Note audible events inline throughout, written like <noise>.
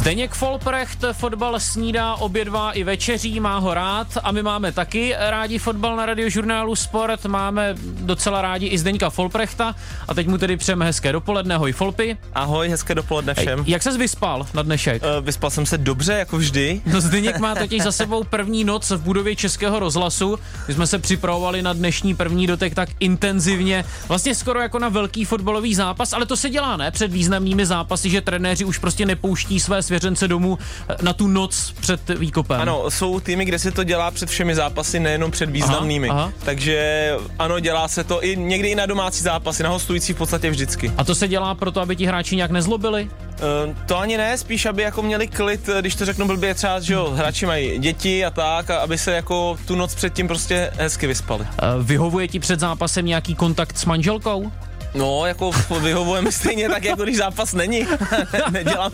Zdeněk Folprecht fotbal snídá, obědvá i večeří, má ho rád a my máme taky rádi fotbal na radiožurnálu Sport, máme docela rádi i Zdeňka Folprechta a teď mu tedy přejeme hezké dopoledne, hoj Folpy. Ahoj, hezké dopoledne všem. Hej, jak ses vyspal na dnešek? Uh, vyspal jsem se dobře, jako vždy. No Zdeněk má totiž za sebou první noc v budově Českého rozhlasu. My jsme se připravovali na dnešní první dotek tak intenzivně, vlastně skoro jako na velký fotbalový zápas, ale to se dělá, ne? Před významnými zápasy, že trenéři už prostě nepouští své svěřence domů eh, na tu noc před výkopem. Ano, jsou týmy, kde se to dělá před všemi zápasy, nejenom před významnými. Aha, aha. Takže ano, dělá se to i někdy i na domácí zápasy, na hostující v podstatě vždycky. A to se dělá proto, aby ti hráči nějak nezlobili? Uh, to ani ne, spíš aby jako měli klid, eh, když to řeknu blbě třeba, že jo, hráči mají děti a tak, a aby se jako tu noc předtím prostě hezky vyspali. Uh, vyhovuje ti před zápasem nějaký kontakt s manželkou? No, jako <laughs> vyhovuje mi stejně tak, jako když zápas není. <laughs> nedělám,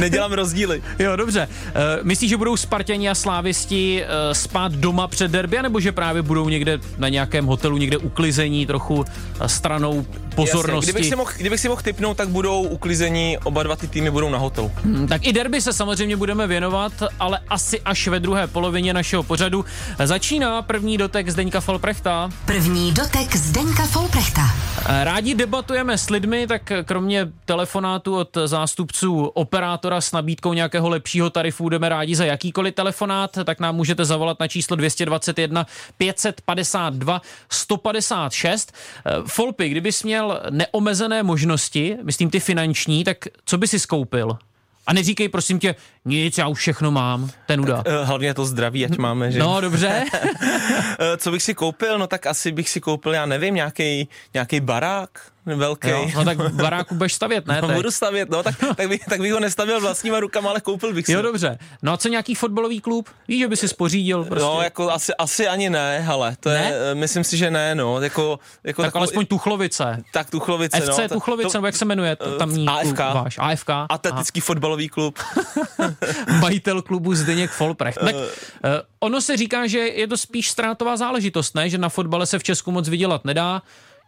nedělám rozdíly. Jo, dobře. Uh, myslíš, že budou Spartěni a Slávisti uh, spát doma před derby, nebo že právě budou někde na nějakém hotelu, někde uklizení, trochu uh, stranou pozornosti? Jasně. Kdybych, si mohl, kdybych si mohl typnout, tak budou uklizení, oba dva ty týmy budou na hotelu. Hmm, tak i derby se samozřejmě budeme věnovat, ale asi až ve druhé polovině našeho pořadu. Začíná první dotek Zdeňka Folprechta. První dotek Zdeňka Folprechta. Rádi debatujeme s lidmi, tak kromě telefonátu od zástupců operátora s nabídkou nějakého lepšího tarifu jdeme rádi za jakýkoliv telefonát, tak nám můžete zavolat na číslo 221 552 156. Folpy, kdybys měl neomezené možnosti, myslím ty finanční, tak co by si skoupil? A neříkej prosím tě, nic, já už všechno mám, ten udá. Uh, hlavně to zdraví, ať máme, že? No, dobře. <laughs> Eh, co bych si koupil? No tak asi bych si koupil, já nevím, nějaký barák, velký. Jo, no tak <laughs> baráku budeš stavět, ne? No, budu stavět, no, tak, tak, bych, tak bych ho nestavil vlastníma rukama, ale koupil bych si. Jo, dobře. No a co nějaký fotbalový klub? Víš, že by si spořídil prostě? No, jako asi, asi ani ne, ale to ne? je, eh, myslím si, že ne, no. Jako, jako tak takový, alespoň Tuchlovice. Tak Tuchlovice, FC no. Tuchlovice, to, nebo jak se jmenuje to tamní AFK. Klub váš? AFK. Atletický Aha. fotbalový klub. <laughs> Majitel klubu Zdeněk Folprecht. Tak, uh, ono se říká, že je to spíš ztrátová záležitost, ne? Že na fotbale se v Česku moc vydělat nedá,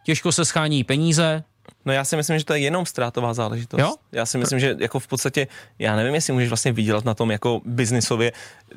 těžko se schání peníze, No já si myslím, že to je jenom ztrátová záležitost. Jo? Já si myslím, že jako v podstatě, já nevím, jestli můžeš vlastně vydělat na tom jako biznisově,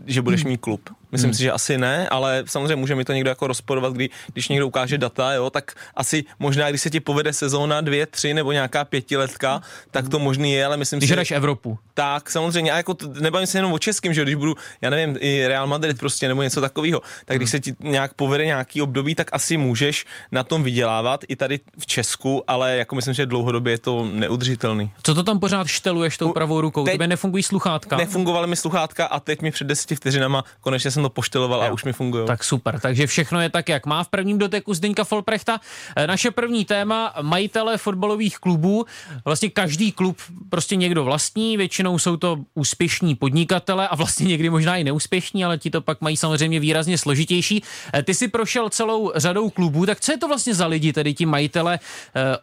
že budeš hmm. mít klub. Myslím hmm. si, že asi ne, ale samozřejmě může mi to někdo jako rozporovat, kdy, když někdo ukáže data, jo, tak asi možná, když se ti povede sezóna dvě, tři nebo nějaká pětiletka, tak to možný je, ale myslím když si, že... Evropu. Tak, samozřejmě, a jako nebavím se jenom o českým, že když budu, já nevím, i Real Madrid prostě nebo něco takového, tak když hmm. se ti nějak povede nějaký období, tak asi můžeš na tom vydělávat i tady v Česku, ale jako myslím, že dlouhodobě je to neudržitelný. Co to tam pořád šteluješ tou pravou rukou? Teď Tebe nefungují sluchátka? Nefungovaly mi sluchátka a teď mi před deseti vteřinama konečně jsem to pošteloval jo. a už mi fungují. Tak super, takže všechno je tak, jak má v prvním doteku Zdeňka Folprechta. E, naše první téma, majitele fotbalových klubů. Vlastně každý klub prostě někdo vlastní, většinou jsou to úspěšní podnikatele a vlastně někdy možná i neúspěšní, ale ti to pak mají samozřejmě výrazně složitější. E, ty si prošel celou řadou klubů, tak co je to vlastně za lidi, tedy ti majitele? E,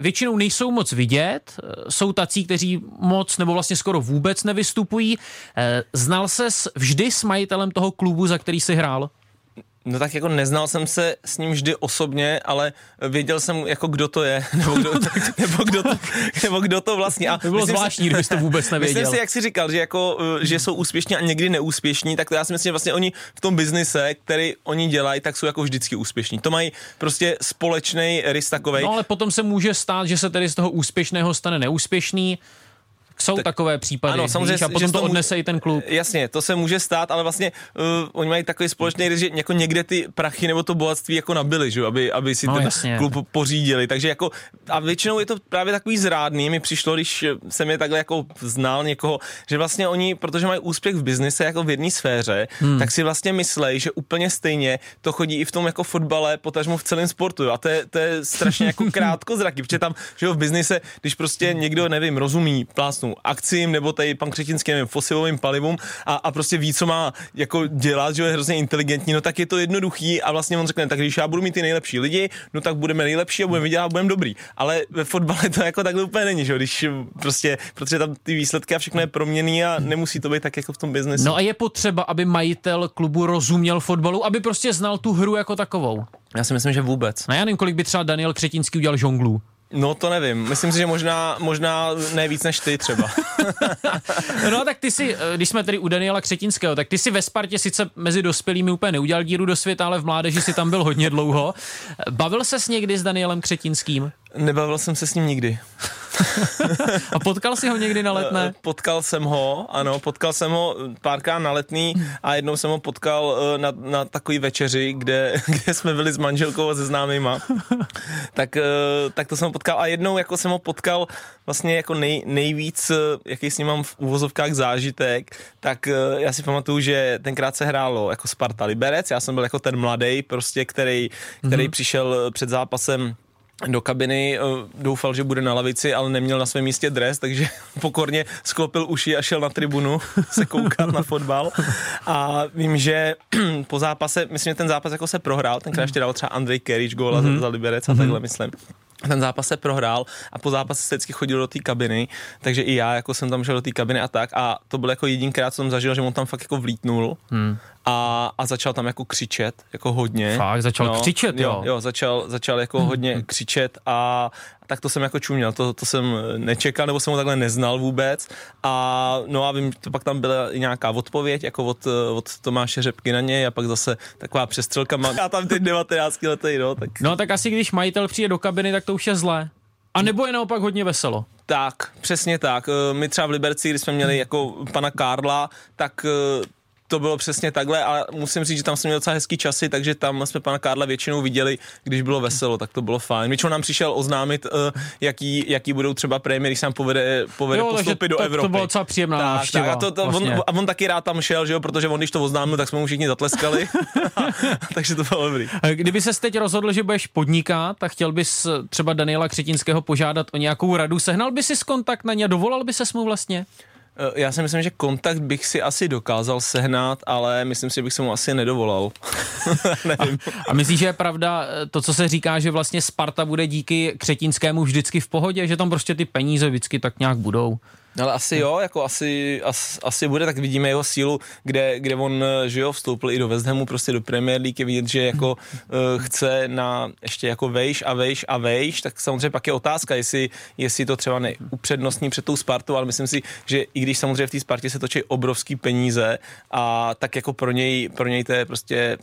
většinou nejsou moc vidět, jsou tací, kteří moc nebo vlastně skoro vůbec nevystupují. Znal ses vždy s majitelem toho klubu, za který si hrál? No tak jako neznal jsem se s ním vždy osobně, ale věděl jsem jako kdo to je, <laughs> nebo kdo, nebo kdo, to, nebo kdo to vlastně. A to bylo zvláštní, si, kdybyste to vůbec nevěděl. <laughs> Myslím si, jak jsi říkal, že, jako, že jsou úspěšní a někdy neúspěšní, tak to já si myslím, že vlastně oni v tom biznise, který oni dělají, tak jsou jako vždycky úspěšní. To mají prostě společný rys takovej. No ale potom se může stát, že se tedy z toho úspěšného stane neúspěšný jsou tak, takové případy, ano, samozřejmě, víš, a potom to odnese může, i ten klub. Jasně, to se může stát, ale vlastně uh, oni mají takový společný že jako někde ty prachy nebo to bohatství jako nabili, že? Aby, aby si no, ten jasně. klub pořídili. Takže jako, a většinou je to právě takový zrádný. Mi přišlo, když jsem je takhle jako znal někoho, že vlastně oni, protože mají úspěch v biznise jako v jedné sféře, hmm. tak si vlastně myslej, že úplně stejně to chodí i v tom jako fotbale, potažmo v celém sportu. Jo? A to je, to je strašně jako <laughs> krátko zraky, protože tam, že jo, v biznise, když prostě někdo, nevím, rozumí plásnu různou akcím nebo tady pan Křetinský, nevím, fosilovým palivům a, a prostě ví, co má jako dělat, že je hrozně inteligentní, no tak je to jednoduchý a vlastně on řekne, tak když já budu mít ty nejlepší lidi, no tak budeme nejlepší a budeme vydělat, budeme dobrý. Ale ve fotbale to jako takhle úplně není, že když prostě, protože tam ty výsledky a všechno je proměný a nemusí to být tak jako v tom biznesu. No a je potřeba, aby majitel klubu rozuměl fotbalu, aby prostě znal tu hru jako takovou. Já si myslím, že vůbec. No já nevím, kolik by třeba Daniel Křetinský udělal žonglů. No to nevím, myslím si, že možná, možná ne víc než ty třeba. <laughs> no tak ty si, eh, když jsme tady u Daniela Křetinského, tak ty si ve Spartě sice mezi dospělými úplně neudělal díru do světa, ale v mládeži si tam byl hodně dlouho. Bavil ses někdy s Danielem Křetinským? Nebavil jsem se s ním nikdy. <laughs> a potkal jsi ho někdy na letné? Eh, potkal jsem ho, ano, potkal jsem ho párkrát na letný a jednou jsem ho potkal eh, na, na takový večeři, kde, <laughs> kde jsme byli s manželkou a se známýma. tak, eh, tak to jsem ho potkal a jednou jako jsem ho potkal vlastně jako nej, nejvíc, jaký s ním mám v úvozovkách zážitek, tak já si pamatuju, že tenkrát se hrálo jako Sparta Liberec, já jsem byl jako ten mladý prostě, který, který mm-hmm. přišel před zápasem do kabiny, eh, doufal, že bude na lavici, ale neměl na svém místě dres, takže <laughs> pokorně sklopil uši a šel na tribunu <laughs> se koukat na fotbal. A vím, že <clears throat> po zápase, myslím, že ten zápas jako se prohrál, tenkrát ještě dal třeba Andrej Kerič góla mm-hmm. za Liberec a takhle myslím ten zápas se prohrál a po zápase se vždycky chodil do té kabiny, takže i já jako jsem tam šel do té kabiny a tak a to byl jako jedinkrát, co jsem zažil, že on tam fakt jako vlítnul hmm. a, a začal tam jako křičet, jako hodně. Fakt, začal no, křičet, jo? Jo, jo začal, začal jako <clears throat> hodně křičet a tak to jsem jako čuměl, to, to jsem nečekal, nebo jsem ho takhle neznal vůbec. A no a vím, to pak tam byla i nějaká odpověď, jako od, od Tomáše Řepky na něj a pak zase taková přestřelka. Má, já tam ty 19 letý, no. Tak. No tak asi když majitel přijde do kabiny, tak to už je zlé. A nebo je naopak hodně veselo. Tak, přesně tak. My třeba v Liberci, když jsme měli jako pana Karla, tak to bylo přesně takhle a musím říct, že tam jsme měli docela hezký časy, takže tam jsme pana Karla většinou viděli, když bylo veselo, tak to bylo fajn. Většinou nám přišel oznámit, uh, jaký, jaký budou třeba prémie, když se nám povede, povede jo, postoupit do to, Evropy. To bylo docela příjemná tak, návštěva, tak, a, to, to, vlastně. on, a on taky rád tam šel, že jo, protože on když to oznámil, tak jsme mu všichni zatleskali, <laughs> <laughs> takže to bylo dobrý. Kdyby se teď rozhodl, že budeš podnikat, tak chtěl bys třeba Daniela Křetinského požádat o nějakou radu, sehnal by si kontakt na ně, dovolal by se mu vlastně? Eh, já si myslím, že kontakt bych si asi dokázal sehnat, ale myslím si, že bych se mu asi nedovolal. <laughs> Nevím. A, a myslíš, že je pravda eh, to, co se říká, že vlastně Sparta bude díky Křetinskému vždycky v pohodě, že tam prostě ty peníze vždycky tak nějak budou? No, ale asi jo, jako asi, as, asi bude, tak vidíme jeho sílu, kde, kde on, že jo, vstoupil i do West Hamu, prostě do Premier League, je vidět, že jako uh, chce na ještě jako vejš a vejš a vejš, tak samozřejmě pak je otázka, jestli, jestli to třeba neupřednostní před tou Spartou, ale myslím si, že i když samozřejmě v té Spartě se točí obrovský peníze a tak jako pro něj, pro něj to je prostě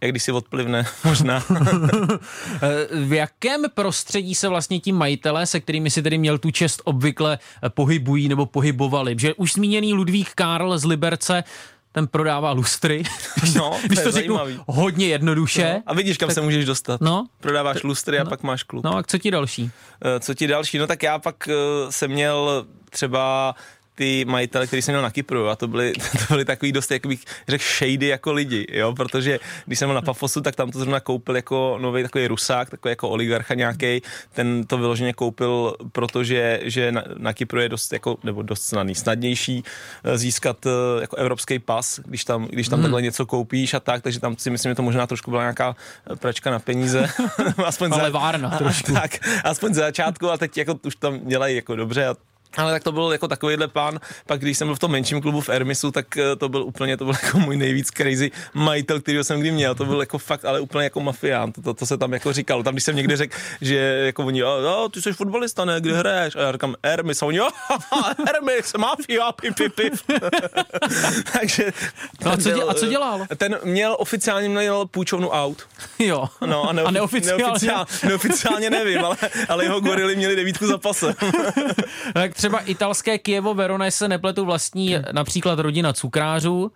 jak když si odplivne, <laughs> možná. <laughs> v jakém prostředí se vlastně ti majitelé, se kterými si tedy měl tu čest obvykle pohybují nebo pohybovali? Že už zmíněný Ludvík Karl z Liberce ten prodává lustry. <laughs> No, Když to, to řeknu hodně jednoduše. No, a vidíš, kam tak, se můžeš dostat. No, Prodáváš lustry a no, pak máš klub. No a co ti další? Eh, co ti další? No tak já pak uh, jsem měl třeba ty majitele, který jsem měl na Kypru a to byly, <laughs> to byly takový dost, jak bych řekl, shady jako lidi, jo, protože když jsem byl na Pafosu, tak tam to zrovna koupil jako nový takový rusák, takový jako oligarcha nějaký, ten to vyloženě koupil, protože že na, na Kypru je dost jako, nebo dost snadný, snadnější eh, získat eh, jako evropský pas, když tam, když tam hmm. takhle něco koupíš a tak, takže tam si myslím, že to možná trošku byla nějaká eh, pračka na peníze. <laughs> <laughs> aspoň Ale za, várna trošku. tak, aspoň za začátku a teď jako už tam dělají jako dobře a ale tak to byl jako takovýhle plán. Pak když jsem byl v tom menším klubu v Ermisu, tak eh, to byl úplně, to byl <laughs> jako můj nejvíc crazy majitel, který jsem kdy měl. To byl jako fakt, ale úplně jako mafián. To, to, to se tam jako říkalo. Tam, když jsem někde řekl, že jako oni, jo, ty jsi fotbalista, ne, kde hraješ? A já říkám, Ermis. A oni, jo, <laughs> Ermis, mafia, pip, pip, pip. <laughs> Takže. No a, co děl, a co dělal? Ten měl oficiálně měl půjčovnu aut. Jo. No, a, neofi- a neoficiálně? Neoficiálně, neoficiálně nevím, ale, ale jeho gorily měli devítku za pasem. tak třeba italské Kievo Verona se nepletu vlastní například rodina cukrářů,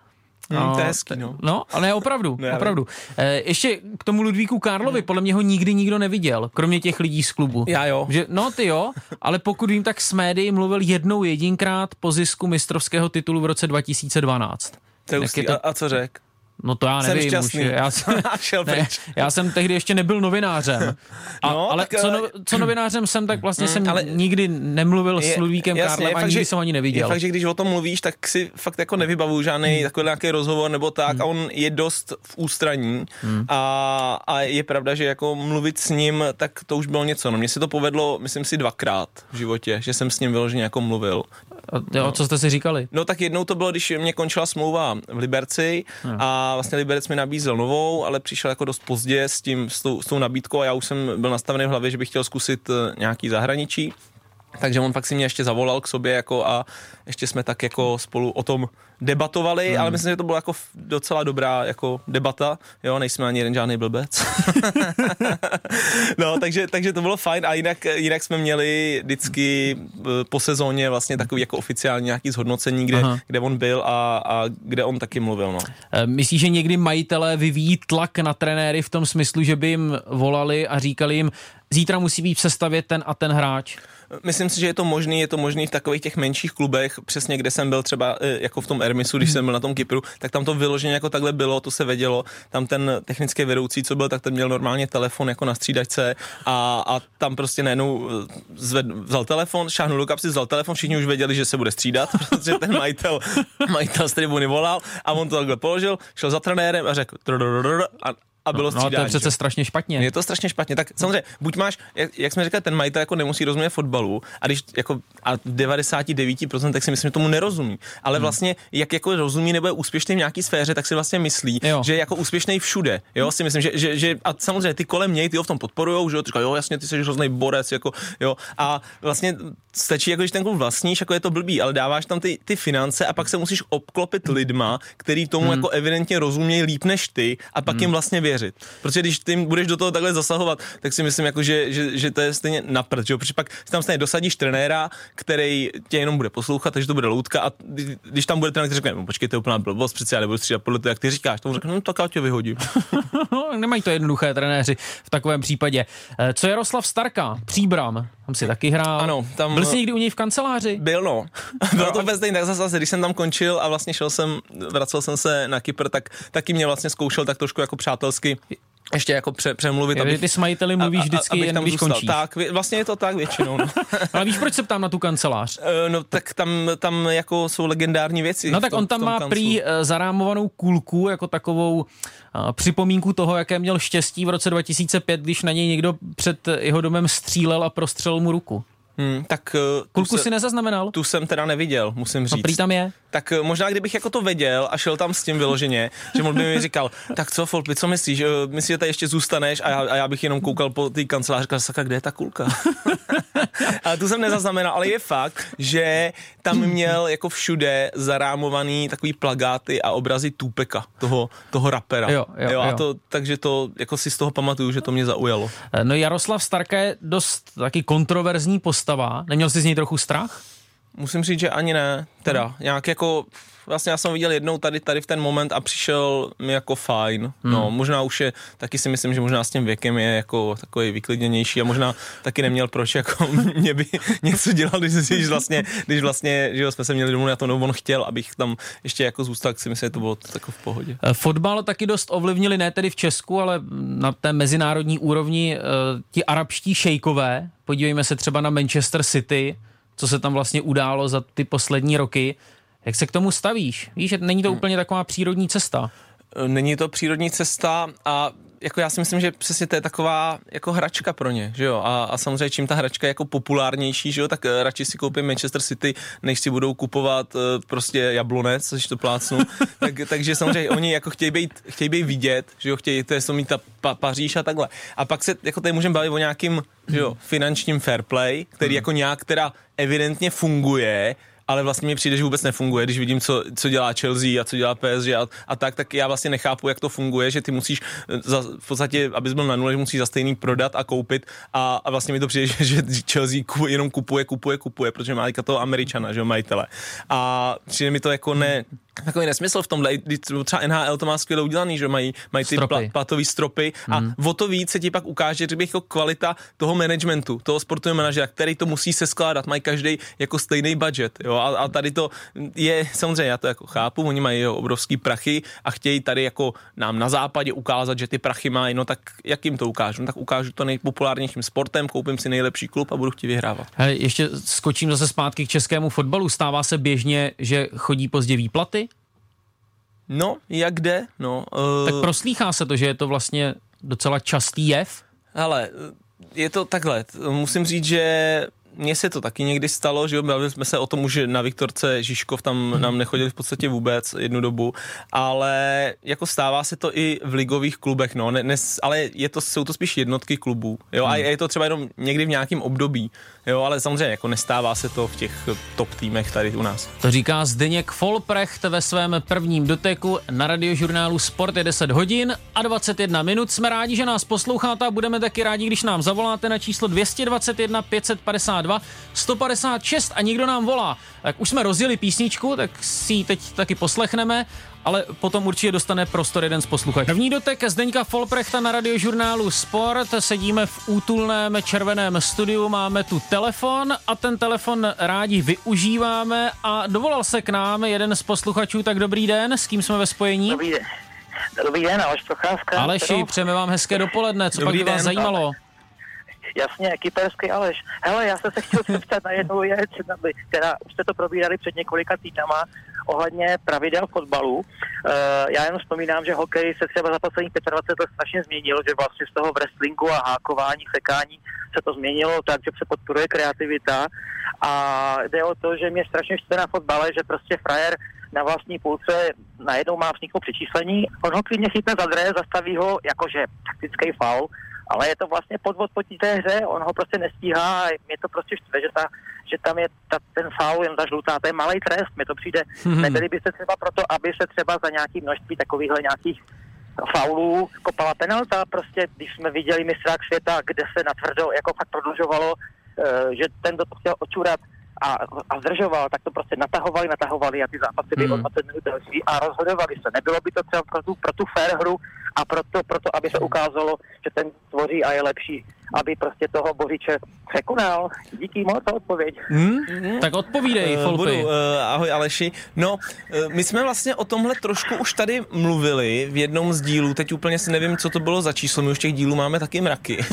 Hmm, to je hezký, no. No, ale opravdu, ne, opravdu. E, ještě k tomu Ludvíku Karlovi, podle mě ho nikdy nikdo neviděl, kromě těch lidí z klubu. Já jo. Že, no, ty jo, ale pokud vím, tak s médií mluvil jednou jedinkrát po zisku mistrovského titulu v roce 2012. To je, je to... a, a co řek? No to já nevím. Jsem šťastný. Už, já, jsem, <laughs> ne, já jsem tehdy ještě nebyl novinářem. A, no, ale tak, co, no, co novinářem jsem, tak vlastně mm, jsem ale, jasně, nemluvil je, s Ludvíkem jasně, Karlem, ani fakt, jsem ani neviděl. Je fakt, že když o tom mluvíš, tak si fakt jako nevybavuju žádný hmm. takový nějaký rozhovor nebo tak hmm. a on je dost v ústraní hmm. a, a je pravda, že jako mluvit s ním, tak to už bylo něco. No mně se to povedlo, myslím si, dvakrát v životě, že jsem s ním vyloženě jako mluvil. A jo, no. co jste si říkali? No tak jednou to bylo, když mě končila smlouva v Liberci no. a vlastně Liberec mi nabízel novou, ale přišel jako dost pozdě s tím, s tou, s tou nabídkou a já už jsem byl nastavený v hlavě, že bych chtěl zkusit eh, nějaký zahraničí. Takže on pak si mě ještě zavolal k sobě jako a ještě jsme tak jako spolu o tom debatovali, hmm. ale myslím, že to byla jako docela dobrá jako debata, jo, nejsme ani jeden žádný blbec. <laughs> no, takže, takže to bylo fajn a jinak, jinak jsme měli vždycky eh, po sezóně vlastně takový jako oficiální nějaký zhodnocení, kde, kde on byl a, a kde on taky mluvil, no. Eh, myslíš, že někdy majitelé vyvíjí tlak na trenéry v tom smyslu, že by jim volali a říkali jim, zítra musí být přestavět ten a ten hráč? Myslím si, že je to možný, je to možný v takových těch menších klubech, přesně kde jsem byl třeba eh, jako v tom Ermisu, když jsem byl na tom Kypru, tak tam to vyloženě jako takhle bylo, to se vědělo. Tam ten technický vedoucí, co byl, tak ten měl normálně telefon jako na střídačce a, a tam prostě najednou eh, zved, vzal telefon, šáhnul do kapsy, vzal telefon, všichni už věděli, že se bude střídat, <laughs> protože ten majitel, majitel z tribuny volal a on to takhle položil, šel za trenérem a řekl a a bylo no, no, to je přece strašně špatně. Je to strašně špatně. Tak samozřejmě, buď máš, jak, jak jsme říkali, ten majitel jako nemusí rozumět fotbalu a když jako a v 99% tak si myslím, že tomu nerozumí. Ale hmm. vlastně, jak jako rozumí nebo je úspěšný v nějaký sféře, tak si vlastně myslí, jo. že je jako úspěšný všude. Jo, si myslím, že, že, že a samozřejmě ty kolem něj, ty ho v tom podporujou, že jo, říkají, jo, jasně, ty jsi hrozný borec, jako, jo, a vlastně stačí, jako když ten klub vlastníš, jako je to blbý, ale dáváš tam ty, ty finance a pak se musíš obklopit lidma, který tomu hmm. jako evidentně rozumějí líp než ty a pak hmm. jim vlastně věří věřit. Protože když ty budeš do toho takhle zasahovat, tak si myslím, jako, že, že, že to je stejně naprd, že? protože pak si tam stejně dosadíš trenéra, který tě jenom bude poslouchat, takže to bude loutka a když tam bude trenér, který řekne, no, počkej, to je úplná blbost, přece já nebudu střídat podle toho, jak ty říkáš, tomu řekne, no tak já tě vyhodím. <laughs> Nemají to jednoduché trenéři v takovém případě. Eh, co Jaroslav Starka, Příbram, tam si taky hrál. Ano, tam... Byl jsi někdy u něj v kanceláři? Byl, no. <laughs> Bylo to vůbec tak zase, když jsem tam končil a vlastně šel jsem, vracel jsem se na Kypr, tak taky mě vlastně zkoušel tak trošku jako přátelsky ještě jako pře, přemluvit. Abych, ty s majiteli mluvíš a, vždycky jen, když zůstal. končíš. Tak, vlastně je to tak většinou. No. <laughs> Ale víš, proč se ptám na tu kancelář? Uh, no tak tam, tam jako jsou legendární věci. No tak tom, on tam má kanclu. prý uh, zarámovanou kulku jako takovou uh, připomínku toho, jaké měl štěstí v roce 2005, když na něj někdo před jeho domem střílel a prostřelil mu ruku. Hmm, tak Kulku se, si nezaznamenal? Tu jsem teda neviděl, musím no, říct. No prý tam je. Tak uh, možná kdybych jako to věděl a šel tam s tím vyloženě, že on by mi říkal, tak co Folpy, co myslíš, uh, myslíš, že tady ještě zůstaneš a já, a já bych jenom koukal po té kanceláři a říkal, sakra, kde je ta kulka? <laughs> ale tu jsem nezaznamenal, ale je fakt, že tam měl jako všude zarámovaný takový plagáty a obrazy Tupeka, toho, toho rapera. Jo, jo, jo, a to, takže to jako si z toho pamatuju, že to mě zaujalo. No Jaroslav Starka je dost taky kontroverzní postava. Neměl jsi z něj trochu strach? Musím říct, že ani ne. Teda, hmm. nějak jako vlastně já jsem viděl jednou tady, tady v ten moment a přišel mi jako fajn. Hmm. No, možná už je, taky si myslím, že možná s tím věkem je jako takový vyklidněnější a možná taky neměl proč jako <laughs> mě by něco dělal, když, když vlastně, když vlastně, že jo, jsme se měli domů na to, nebo on chtěl, abych tam ještě jako zůstal, tak si myslím, že to bylo jako v pohodě. Eh, fotbal taky dost ovlivnili, ne tedy v Česku, ale na té mezinárodní úrovni uh, ti arabští šejkové. Podívejme se třeba na Manchester City, co se tam vlastně událo za ty poslední roky. Jak se k tomu stavíš? Víš, že není to hmm. úplně taková přírodní cesta. Není to přírodní cesta a jako já si myslím, že přesně to je taková jako hračka pro ně, že jo, a, a samozřejmě čím ta hračka je jako populárnější, že jo, tak eh, radši si koupím Manchester City, než si budou kupovat uh, prostě jablonec, což to plácnu, <laughs> tak, takže samozřejmě oni jako chtějí být, chtějí být vidět, že jo, chtějí, to je mít ta pa, Paříž a takhle. A pak se jako tady můžeme bavit o nějakým, že jo, finančním fair play, který hmm. jako nějak teda evidentně funguje, ale vlastně mi přijde, že vůbec nefunguje, když vidím, co, co dělá Chelsea a co dělá PSG a, a tak, tak já vlastně nechápu, jak to funguje, že ty musíš eh, za, v podstatě, abys byl na nule, že musíš za stejný prodat a koupit a, a vlastně mi to přijde, <laughs> že, že Chelsea jenom kupuje, kupuje, kupuje, protože má toho Američana, že jo, majitele. A přijde mi to jako ne, takový nesmysl v tomhle, třeba NHL to má skvěle udělaný, že mají, mají ty pla, platové stropy a mm. o to víc se ti pak ukáže, že bych jako kvalita toho managementu, toho sportovního manažera, který to musí se skládat, mají každý jako stejný budget, jo, a, a, tady to je, samozřejmě já to jako chápu, oni mají jo, obrovský prachy a chtějí tady jako nám na západě ukázat, že ty prachy mají, no tak jak jim to ukážu? No, tak ukážu to nejpopulárnějším sportem, koupím si nejlepší klub a budu chtít vyhrávat. Hej, ještě skočím zase zpátky k českému fotbalu. Stává se běžně, že chodí pozdě výplaty? No, jak jde, no. Uh... Tak proslýchá se to, že je to vlastně docela častý jev? Ale je to takhle, musím říct, že mně se to taky někdy stalo, že jo, bavili jsme se o tom že na Viktorce Žižkov tam hmm. nám nechodili v podstatě vůbec jednu dobu, ale jako stává se to i v ligových klubech, no, ne, ne, ale je to, jsou to spíš jednotky klubů, jo, hmm. a je to třeba jenom někdy v nějakém období, jo, ale samozřejmě jako nestává se to v těch top týmech tady u nás. To říká Zdeněk Folprecht ve svém prvním doteku na radiožurnálu Sport je 10 hodin a 21 minut. Jsme rádi, že nás posloucháte a budeme taky rádi, když nám zavoláte na číslo 221 552 156 a někdo nám volá. Tak už jsme rozjeli písničku, tak si ji teď taky poslechneme ale potom určitě dostane prostor jeden z posluchačů. První dotek Zdeňka Folprechta na radiožurnálu Sport. Sedíme v útulném červeném studiu, máme tu telefon a ten telefon rádi využíváme a dovolal se k nám jeden z posluchačů, tak dobrý den, s kým jsme ve spojení? Dobrý den. Dobrý den, Aleš Procházka. Aleši, přejeme vám hezké dopoledne, co Dobrý pak by vás den, zajímalo? Jasně, kyperský Aleš. Hele, já jsem se chtěl zeptat na jednu věc, která už jste to probírali před několika týdnama, ohledně pravidel fotbalu. Uh, já jenom vzpomínám, že hokej se třeba za posledních 25 let strašně změnil, že vlastně z toho wrestlingu a hákování, sekání se to změnilo tak, že se podporuje kreativita a jde o to, že mě strašně štve na fotbale, že prostě frajer na vlastní půlce najednou má vzniknout přečíslení, on ho klidně chytne za dre, zastaví ho jakože taktický faul, ale je to vlastně podvod po té hře, on ho prostě nestíhá a mě to prostě štve, že, ta, že tam je ta, ten faul jen ta žlutá, to je malý trest, mi to přijde, mm-hmm. nebyli by se třeba proto, aby se třeba za nějaký množství takovýchhle nějakých faulů kopala penalta, prostě když jsme viděli mistrák světa, kde se natvrdo jako fakt prodlužovalo, uh, že ten, kdo to chtěl očurat, a, a zdržoval, tak to prostě natahovali, natahovali a ty zápasy byly hmm. o 20 minut další a rozhodovali se. Nebylo by to třeba pro tu, pro tu fair hru a proto, proto, aby se ukázalo, že ten tvoří a je lepší aby prostě toho Bořiče překonal. Díky moc za odpověď. Hmm? Hmm. Tak odpovídej, uh, budu, uh, Ahoj Aleši. No, uh, my jsme vlastně o tomhle trošku už tady mluvili v jednom z dílů, teď úplně si nevím, co to bylo za číslo, my už těch dílů máme taky mraky.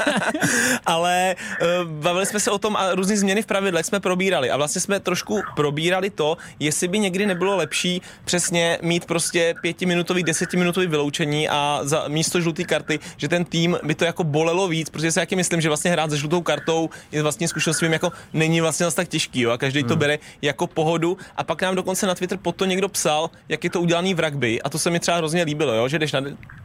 <laughs> Ale uh, bavili jsme se o tom a různé změny v pravidlech jsme probírali a vlastně jsme trošku probírali to, jestli by někdy nebylo lepší přesně mít prostě pětiminutový, desetiminutový vyloučení a za místo žluté karty, že ten tým by to jako bolelo víc, protože si taky myslím, že vlastně hrát se žlutou kartou je vlastně zkušenost svým jako není vlastně zase tak těžký, jo, a každý hmm. to bere jako pohodu. A pak nám dokonce na Twitter pod to někdo psal, jak je to udělaný v rugby, a to se mi třeba hrozně líbilo, jo, že jdeš na,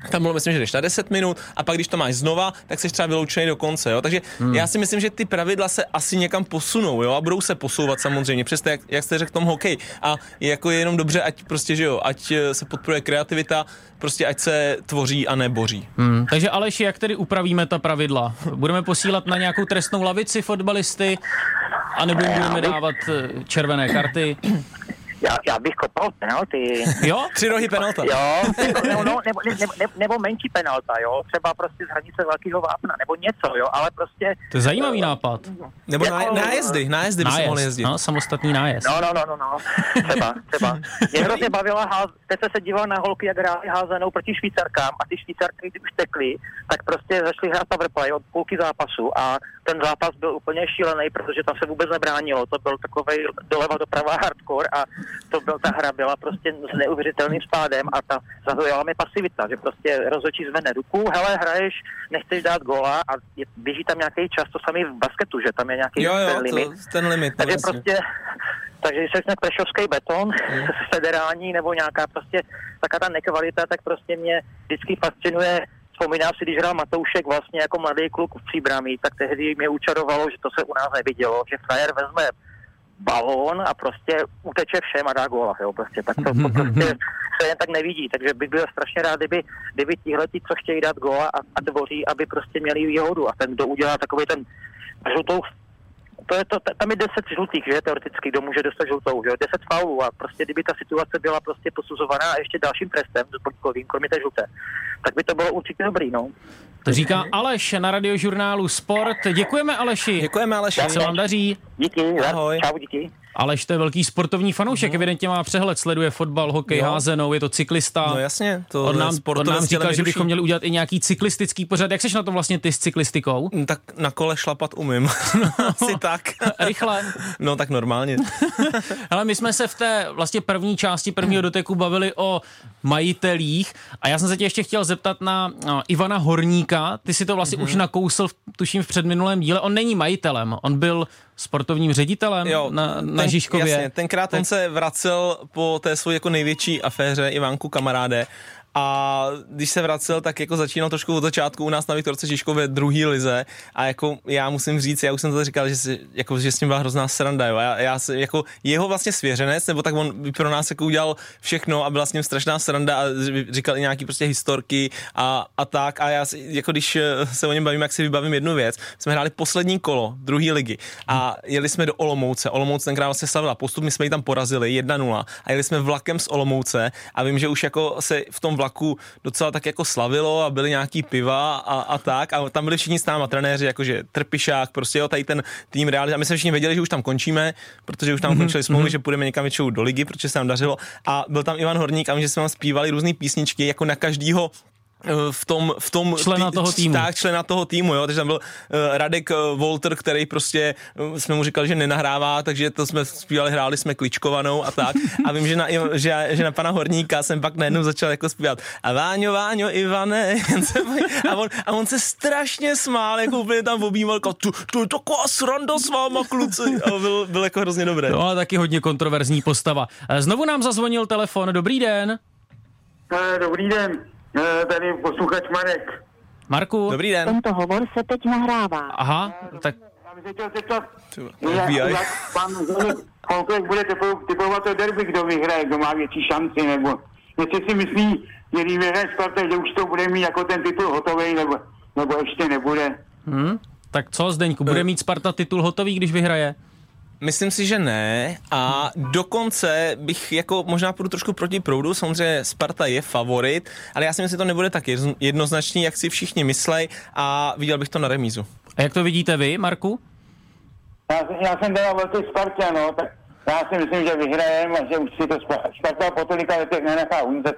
tam bylo myslím, že jdeš na 10 minut a pak když to máš znova, tak jsi třeba vyloučený do konce, jo. Takže hmm. já si myslím, že ty pravidla se asi někam posunou, jo, a budou se posouvat samozřejmě, přesto jak, jak jste řekl tom hokej. A je jako jenom dobře, ať prostě, že jo, ať eh, se podporuje kreativita, prostě ať se tvoří a neboří. Hmm. Takže Aleš, jak tedy upravíme ta pravidla? Budeme posílat na nějakou trestnou lavici fotbalisty, anebo budeme dávat eh, červené karty? Já, já bych kopal penalty. Jo? Tři rohy penalta. Jo, nebo, no, nebo, nebo, nebo, nebo menší penalta, jo, třeba prostě z hranice velkého vápna, nebo něco, jo, ale prostě... To je zajímavý nápad. Nebo jako, nájezdy, nájezdy by se mohli jezdit. No, samostatný nájezd. No, no, no, no, no. třeba, třeba. Mě hrozně bavila, ház... teď se díval na holky, jak hráli házenou proti Švýcarkám a ty Švýcarky, když už tekly, tak prostě zašli hrát powerplay od půlky zápasu a ten zápas byl úplně šílený, protože tam se vůbec nebránilo. To byl takový doleva doprava hardcore a to byl, ta hra byla prostě s neuvěřitelným spádem a ta zaujala mi pasivita, že prostě rozhodčí zvedne ruku, hele, hraješ, nechceš dát gola a je, běží tam nějaký čas, to samý v basketu, že tam je nějaký jo, jo, ten limit. To, ten limit Takže vlastně. prostě takže když se prešovský beton, hmm. <laughs> federální nebo nějaká prostě taká ta nekvalita, tak prostě mě vždycky fascinuje Vzpomínám si, když hrál Matoušek vlastně jako mladý kluk v Příbramí, tak tehdy mě učarovalo, že to se u nás nevidělo, že frajer vezme balón a prostě uteče všem a dá góla, jo, prostě, tak to, to prostě <laughs> se jen tak nevidí, takže bych byl strašně rád, kdyby, kdyby tihleti, co chtějí dát góla a, a dvoří, aby prostě měli výhodu. A ten, kdo udělá takový ten žlutou to je to, tam je 10 žlutých, že teoreticky, kdo může dostat žlutou, že 10 faulů. A prostě kdyby ta situace byla prostě posuzovaná a ještě dalším trestem, kromě té žluté, tak by to bylo určitě dobrý, no. To říká Aleš na radiožurnálu Sport. Děkujeme Aleši. Děkujeme Aleši. Co vám daří. Díky. Ahoj. Čau, díky. Aleš to je velký sportovní fanoušek, no. evidentně má přehled, sleduje fotbal, hokej, jo. házenou, je to cyklista. No jasně, to on nám, on nám říkal, že bychom měli udělat i nějaký cyklistický pořad. Jak jsi na tom vlastně ty s cyklistikou? Mm, tak na kole šlapat umím. <laughs> Asi tak. <laughs> Rychle. No tak normálně. <laughs> Ale my jsme se v té vlastně první části prvního doteku bavili o majitelích a já jsem se tě ještě chtěl zeptat na no, Ivana Horníka. Ty si to vlastně mm-hmm. už nakousl, tuším v předminulém díle. On není majitelem, on byl sportovním ředitelem jo, na, na ten, Žižkově. Jasně, tenkrát ten... on se vracel po té své jako největší aféře Ivanku kamaráde a když se vracel, tak jako začínal trošku od začátku u nás na Viktorce Žižkově druhý lize a jako já musím říct, já už jsem to říkal, že, si, jako, že s tím byla hrozná sranda, jo. Já, já si, jako jeho vlastně svěřenec, nebo tak on pro nás jako udělal všechno a byla s ním strašná sranda a říkal i nějaký prostě historky a, a tak a já si, jako když eh, se o něm bavím, jak si vybavím jednu věc, jsme hráli poslední kolo druhé ligy a jeli jsme do Olomouce. Olomouce tenkrát vlastně slavila postup, my jsme ji tam porazili 1-0 a jeli jsme vlakem z Olomouce a vím, že už jako se v tom vlaku docela tak jako slavilo a byly nějaký piva a, a tak a tam byli všichni s náma trenéři, jakože Trpišák, prostě jo, tady ten tým reálně a my jsme všichni věděli, že už tam končíme, protože už tam mm-hmm. končili smlouvy, mm-hmm. že půjdeme někam většinou do ligy, protože se nám dařilo a byl tam Ivan Horník a my, že jsme tam zpívali různé písničky jako na každýho v tom, v tom člena tý, toho týmu. Tak, člena toho týmu, jo, takže tam byl uh, Radek uh, Volter, který prostě, uh, jsme mu říkali, že nenahrává, takže to jsme zpívali, hráli jsme kličkovanou a tak. A vím, že na, že, že na pana Horníka jsem pak najednou začal jako zpívat a Váňo, Váňo, Ivane, <laughs> a on, a on se strašně smál, jako úplně tam objímal, jako tu, tu je taková sranda s váma, kluci. A byl, byl jako hrozně dobrý. No a taky hodně kontroverzní postava. Znovu nám zazvonil telefon, dobrý den. Dobrý den. Eh, tady posluchač Marek. Marku. Dobrý den. Tento hovor se teď nahrává. Aha, tak... Já bych se chtěl zeptat, jak, jak pan Kolklek bude typovat to derby, kdo vyhraje, kdo má větší šanci, nebo jestli si myslí, že když vyhraje Sparta, že už to bude mít jako ten titul hotový, nebo, nebo ještě nebude. Hmm, tak co, Zdeňku, bude mít Sparta titul hotový, když vyhraje? Myslím si, že ne a dokonce bych jako možná půjdu trošku proti proudu, samozřejmě Sparta je favorit, ale já si myslím, že to nebude tak jednoznačný, jak si všichni myslej a viděl bych to na remízu. A jak to vidíte vy, Marku? Já, já jsem teda velký Spartě, no, tak já si myslím, že vyhrajeme a že už si to Sparta po tolika letech nenechá umřet.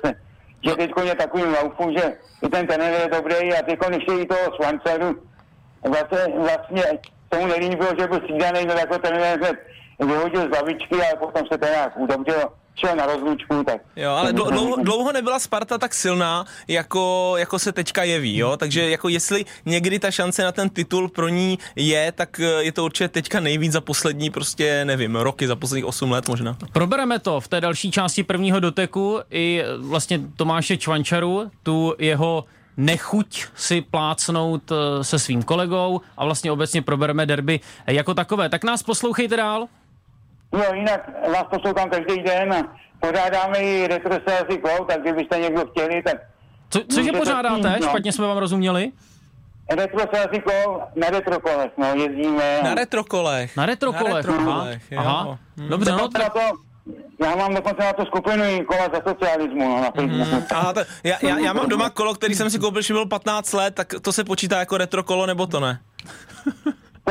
Že teď je takovým laufu, že i ten trenér je dobrý a teď ještě i toho Svanceru vlastně, vlastně tomu nelíbilo, že byl střídaný, no jako ten hned vyhodil z lavičky, ale potom se to nějak udobřil šel na rozlučku, tak... Jo, ale dlouho, dlouho nebyla Sparta tak silná, jako, jako se teďka jeví, jo? Takže jako jestli někdy ta šance na ten titul pro ní je, tak eh, je to určitě teďka nejvíc za poslední prostě, nevím, roky, za posledních 8 let možná. Probereme to v té další části prvního doteku i vlastně Tomáše Čvančaru, tu jeho nechuť si plácnout eh, se svým kolegou a vlastně obecně probereme derby jako takové. Tak nás poslouchejte dál. No jinak vás poslouchám každý den a pořádáme i retroselfie kol, tak kdybyste někdo chtěli, tak... Co, cože pořádáte? Tím, no. Špatně jsme vám rozuměli? Retroselfie kol na retrokolech, no jezdíme. Na retrokolech. Na retrokolech, na retrokolech aha. aha. Dobře, no, tak... To, já mám dokonce na to skupinu kola za socialismu no, na Facebooku. Mm, aha, to, já, já, já, mám doma kolo, který jsem si koupil, když byl 15 let, tak to se počítá jako retro kolo, nebo to ne?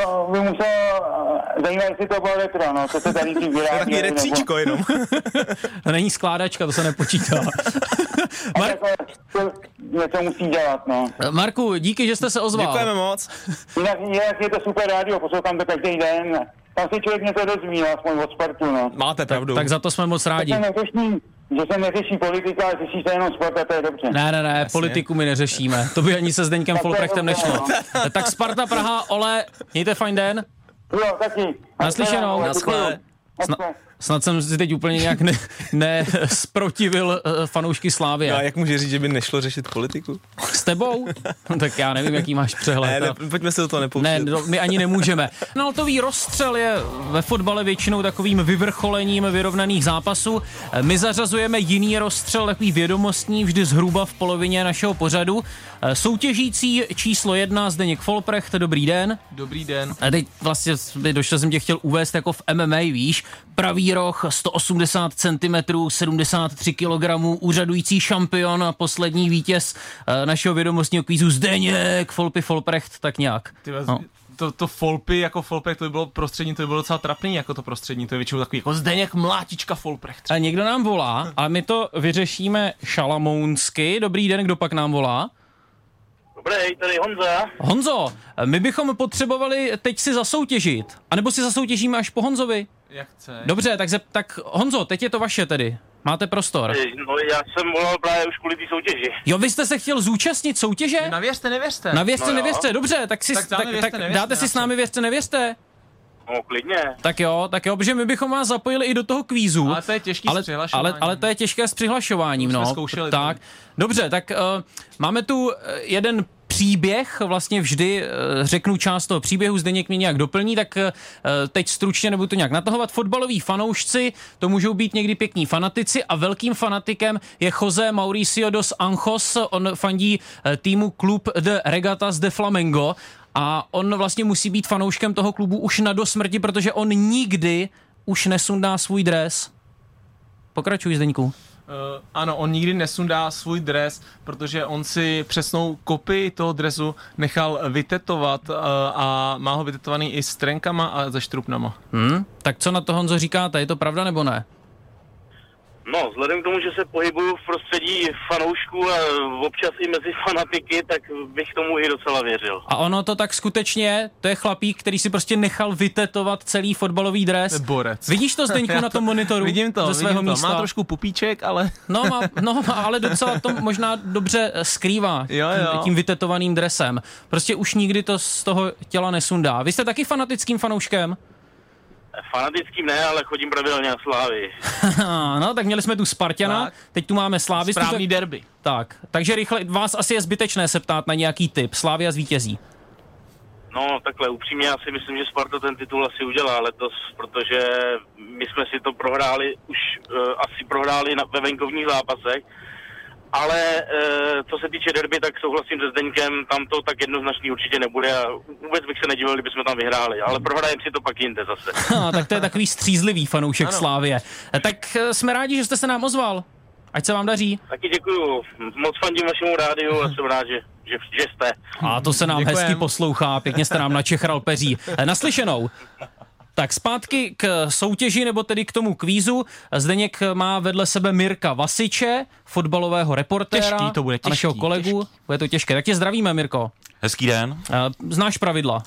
To by musel eh, zajímat, jestli to bylo retro, no, co se tady tím vyrábí. To je takový retříčko jenom. <laughs> to není skládačka, to se nepočítá. <laughs> Mar- to něco musí dělat, no. Marku, díky, že jste se ozval. Děkujeme moc. Jinak, jinak je to super rádio, poslouchám to každý den tam si člověk něco dozví, no, aspoň od sportu, no. Máte pravdu. Tak, tak za to jsme moc rádi. To se neřeší, že se neřeší politika, ale řeší se jenom sport a to je dobře. Ne, ne, ne, Jasně. politiku my neřešíme. To by ani se Zdeňkem <laughs> Folprechtem nešlo. No. <laughs> tak Sparta Praha, Ole, mějte fajn den. Jo, taky. Naslyšenou. Naschle. Sna- snad jsem si teď úplně nějak ne, nesprotivil uh, fanoušky Slávy. No a jak může říct, že by nešlo řešit politiku? S tebou? No, tak já nevím, jaký máš přehled. Ne, ne pojďme se do toho nepouštět. Ne, no, my ani nemůžeme. Penaltový rozstřel je ve fotbale většinou takovým vyvrcholením vyrovnaných zápasů. My zařazujeme jiný rozstřel, takový vědomostní, vždy zhruba v polovině našeho pořadu. Soutěžící číslo jedna, Zdeněk Folprecht, dobrý den. Dobrý den. A teď vlastně došel jsem tě chtěl uvést jako v MMA, víš, pravý roh, 180 cm, 73 kg, úřadující šampion a poslední vítěz eh, našeho vědomostního kvízu Zdeněk Folpy Folprecht, tak nějak. Ty no. to, to Folpy jako Folprecht, to by bylo prostřední, to by bylo docela trapný jako to prostřední, to je většinou takový jako Zdeněk Mlátička Folprecht. A někdo nám volá a my to vyřešíme šalamounsky. Dobrý den, kdo pak nám volá? Dobrý, tady Honza. Honzo, my bychom potřebovali teď si zasoutěžit. A nebo si zasoutěžíme až po Honzovi? Jak chce. Dobře, tak, ze, tak Honzo, teď je to vaše tedy. Máte prostor. No já jsem volal právě už kvůli té soutěži. Jo, vy jste se chtěl zúčastnit soutěže? Navěřte, nevěřte. Navěřte, No jo. nevěřte, dobře, tak si Tak tak, tak, nevěřte, dáte si s námi věřte, nevěřte. No klidně. Tak jo, tak jo, protože my bychom vás zapojili i do toho kvízu. Ale to je těžký ale, s přihlašováním. ale, ale to je těžké s přihlašováním, To jsme no. zkoušeli, tak, dobře, tak uh, máme tu uh, jeden příběh, vlastně vždy uh, řeknu část toho příběhu, Zdeněk mě nějak doplní, tak uh, teď stručně nebudu to nějak natahovat. Fotbaloví fanoušci, to můžou být někdy pěkní fanatici a velkým fanatikem je Jose Mauricio dos Anjos, on fandí uh, týmu klub de Regatas de Flamengo a on vlastně musí být fanouškem toho klubu už na dosmrti, protože on nikdy už nesundá svůj dres. Pokračuj, Zdeňku. Uh, ano, on nikdy nesundá svůj dres, protože on si přesnou kopii toho dresu nechal vytetovat uh, a má ho vytetovaný i s trenkama a se štrupnama. Hm? Tak co na to, Honzo, říkáte? Je to pravda nebo ne? No, vzhledem k tomu, že se pohybuju v prostředí fanoušků a občas i mezi fanatiky, tak bych tomu i docela věřil. A ono to tak skutečně je? To je chlapík, který si prostě nechal vytetovat celý fotbalový dres. To je borec. Vidíš to, Zdeňku, <laughs> na tom monitoru? Vidím to, ze svého vidím to. místa. Má trošku pupíček, ale... <laughs> No, má, no, ale docela to možná dobře eh, skrývá Jo, jo. Tím, tím vytetovaným dresem. Prostě už nikdy to z toho těla nesundá. Vy jste taky fanatickým fanouškem? Fanatickým ne, ale chodím pravidelně na slávy. <laughs> no, tak měli jsme tu Spartana, Tak. teď tu máme Slávistu. Správný derby. Tak, takže rychle, vás asi je zbytečné se ptát na nějaký typ. Slávia zvítězí. No, takhle upřímně, já si myslím, že Sparta ten titul asi udělá letos, protože my jsme si to prohráli, už uh, asi prohráli na, ve venkovních zápasech, ale uh, co se týče derby, tak souhlasím se Zdeňkem, tam to tak jednoznačný určitě nebude a vůbec bych se nedivil, kdybychom tam vyhráli, ale prohrajeme si to pak jinde zase. <laughs> Ha, tak to je takový střízlivý fanoušek Ano. Slávie. Eh, Tak eh, jsme rádi, že jste se nám ozval. Ať se vám daří. Taky děkuju, moc fandím vašemu rádiu a jsem rád, že, že, že jste. A to se nám Děkujem. hezky poslouchá, pěkně jste nám načechral peří. Eh, Naslyšenou. Tak zpátky k soutěži, nebo tedy k tomu kvízu. Zdeněk má vedle sebe Mirka Vasiče, fotbalového reportéra. Těžký to bude, a našeho těžký, kolegu. Bude to těžké. Tak tě zdravíme, Mirko. Hezký den. Eh, Znáš pravidla?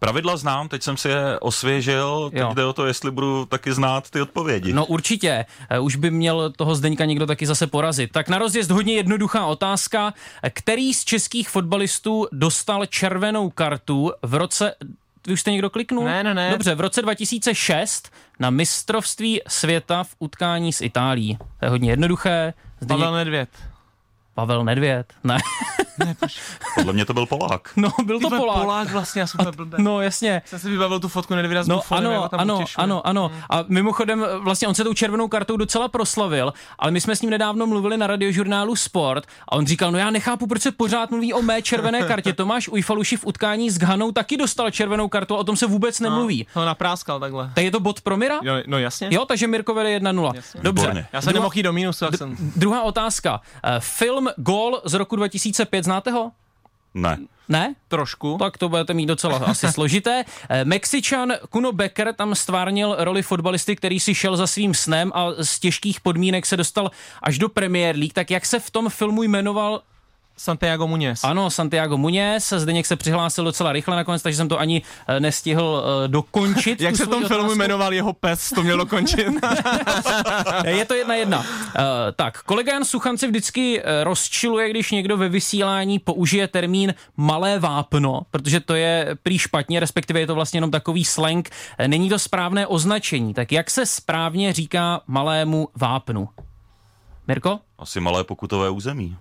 Pravidla znám, teď jsem si je osvěžil, teď Jo. jde o to, jestli budu taky znát ty odpovědi. No určitě. Eh, Už by měl toho Zdeňka někdo taky zase porazit. Tak na rozjezd hodně jednoduchá otázka. Který z českých fotbalistů dostal červenou kartu v roce... Vy už jste někdo kliknul? Ne, ne, ne. Dobře, v roce 2006 na mistrovství světa v utkání s Itálií. To je hodně jednoduché. Zdeněk... Pavel Nedvěd. Pavel Nedvěd. Ne. Podle mě to byl Polák. No, byl to Polák. Polák vlastně, já jsem úplně blbý. No, jasně. Jsem si vybavil tu fotku Nedvěda s No Buffonem, ano, tam ano, utěšuje. ano, ano. A mimochodem, vlastně on se tou červenou kartou docela proslavil, ale my jsme s ním nedávno mluvili na radiožurnálu Sport a on říkal, no já nechápu, proč se pořád mluví o mé červené kartě. Tomáš Ujfaluši v utkání s Ghanou taky dostal červenou kartu, a o tom se vůbec nemluví. No, to napráskal takhle. Tak je to bod pro Mira? Jo, no jasně. Jo, takže Mirko vede 1-0. Dobře. Výborně. Já jsem nemohl jít do mínusu, jak jsem... Druhá otázka. Eh, Film Gol z roku 2005, znáte ho? Ne. Ne? Trošku. Tak to budete mít docela asi složité. Eh, Mexičan Kuno Becker tam stvárnil roli fotbalisty, který si šel za svým snem a z těžkých podmínek se dostal až do Premier League. Tak jak se v tom filmu jmenoval? Santiago Muñez. Ano, Santiago Muñez. Zdeněk se přihlásil docela rychle nakonec, takže jsem to ani eh, nestihl eh, dokončit. Jak se v tom svoji filmu otázku. jmenoval jeho pes, to mělo končit. <laughs> Je to jedna jedna. Uh, tak, kolega Jan Suchan si vždycky uh, rozčiluje, když někdo ve vysílání použije termín malé vápno, protože to je prý špatně, respektive je to vlastně jenom takový slang. Není to správné označení. Tak jak se správně říká malému vápnu? Mirko? Asi malé pokutové území.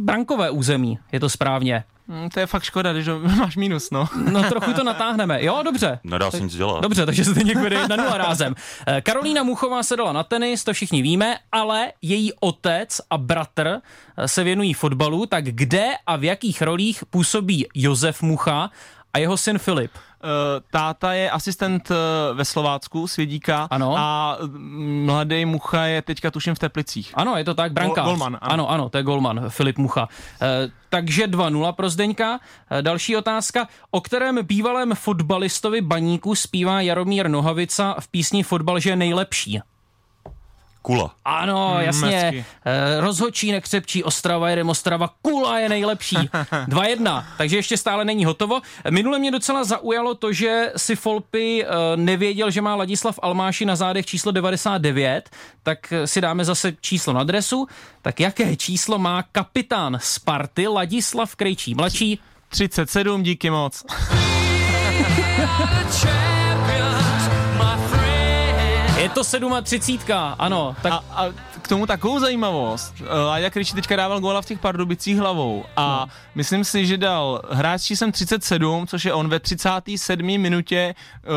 Brankové území, je to správně. Hm, to je fakt škoda, když <laughs> máš minus, no. <laughs> No trochu to natáhneme. Jo, dobře. Nedá se nic dělat. Dobře, takže se <laughs> teď vede 1-0 rázem. Eh, Karolína Muchová se dala na tenis, to všichni víme, ale její otec a bratr eh, se věnují fotbalu, tak kde a v jakých rolích působí Josef Mucha a jeho syn Filip. Uh, táta je asistent uh, ve Slovácku, Svědíka. Ano. A mladý Mucha je teďka tuším v Teplicích. Ano, je to tak, brankář. Gol, golman, ano. ano, ano, to je Golman, Filip Mucha. Uh, takže 2-0 pro Zdeňka. Další otázka. O kterém bývalém fotbalistovi baníku zpívá Jaromír Nohavica v písni Fotbal, že je nejlepší? Kula. Ano, Hmm, jasně. E, rozhočí, nekřepčí, Ostrava jedem Ostrava, Kula je nejlepší. <laughs> 2-1, takže ještě stále není hotovo. Minule mě docela zaujalo to, že si Folpy e, nevěděl, že má Ladislav Almáši na zádech číslo 99, tak si dáme zase číslo na adresu. Tak jaké číslo má kapitán Sparty Ladislav Krejčí, mladší? 37, díky moc. <laughs> Je to 37, ano. Tak A, a k tomu takovou zajímavost. Láďa Kryčí teďka dával góla v těch Pardubicích hlavou a No. myslím si, že dal hráč číslem 37, což je on ve 37. minutě uh,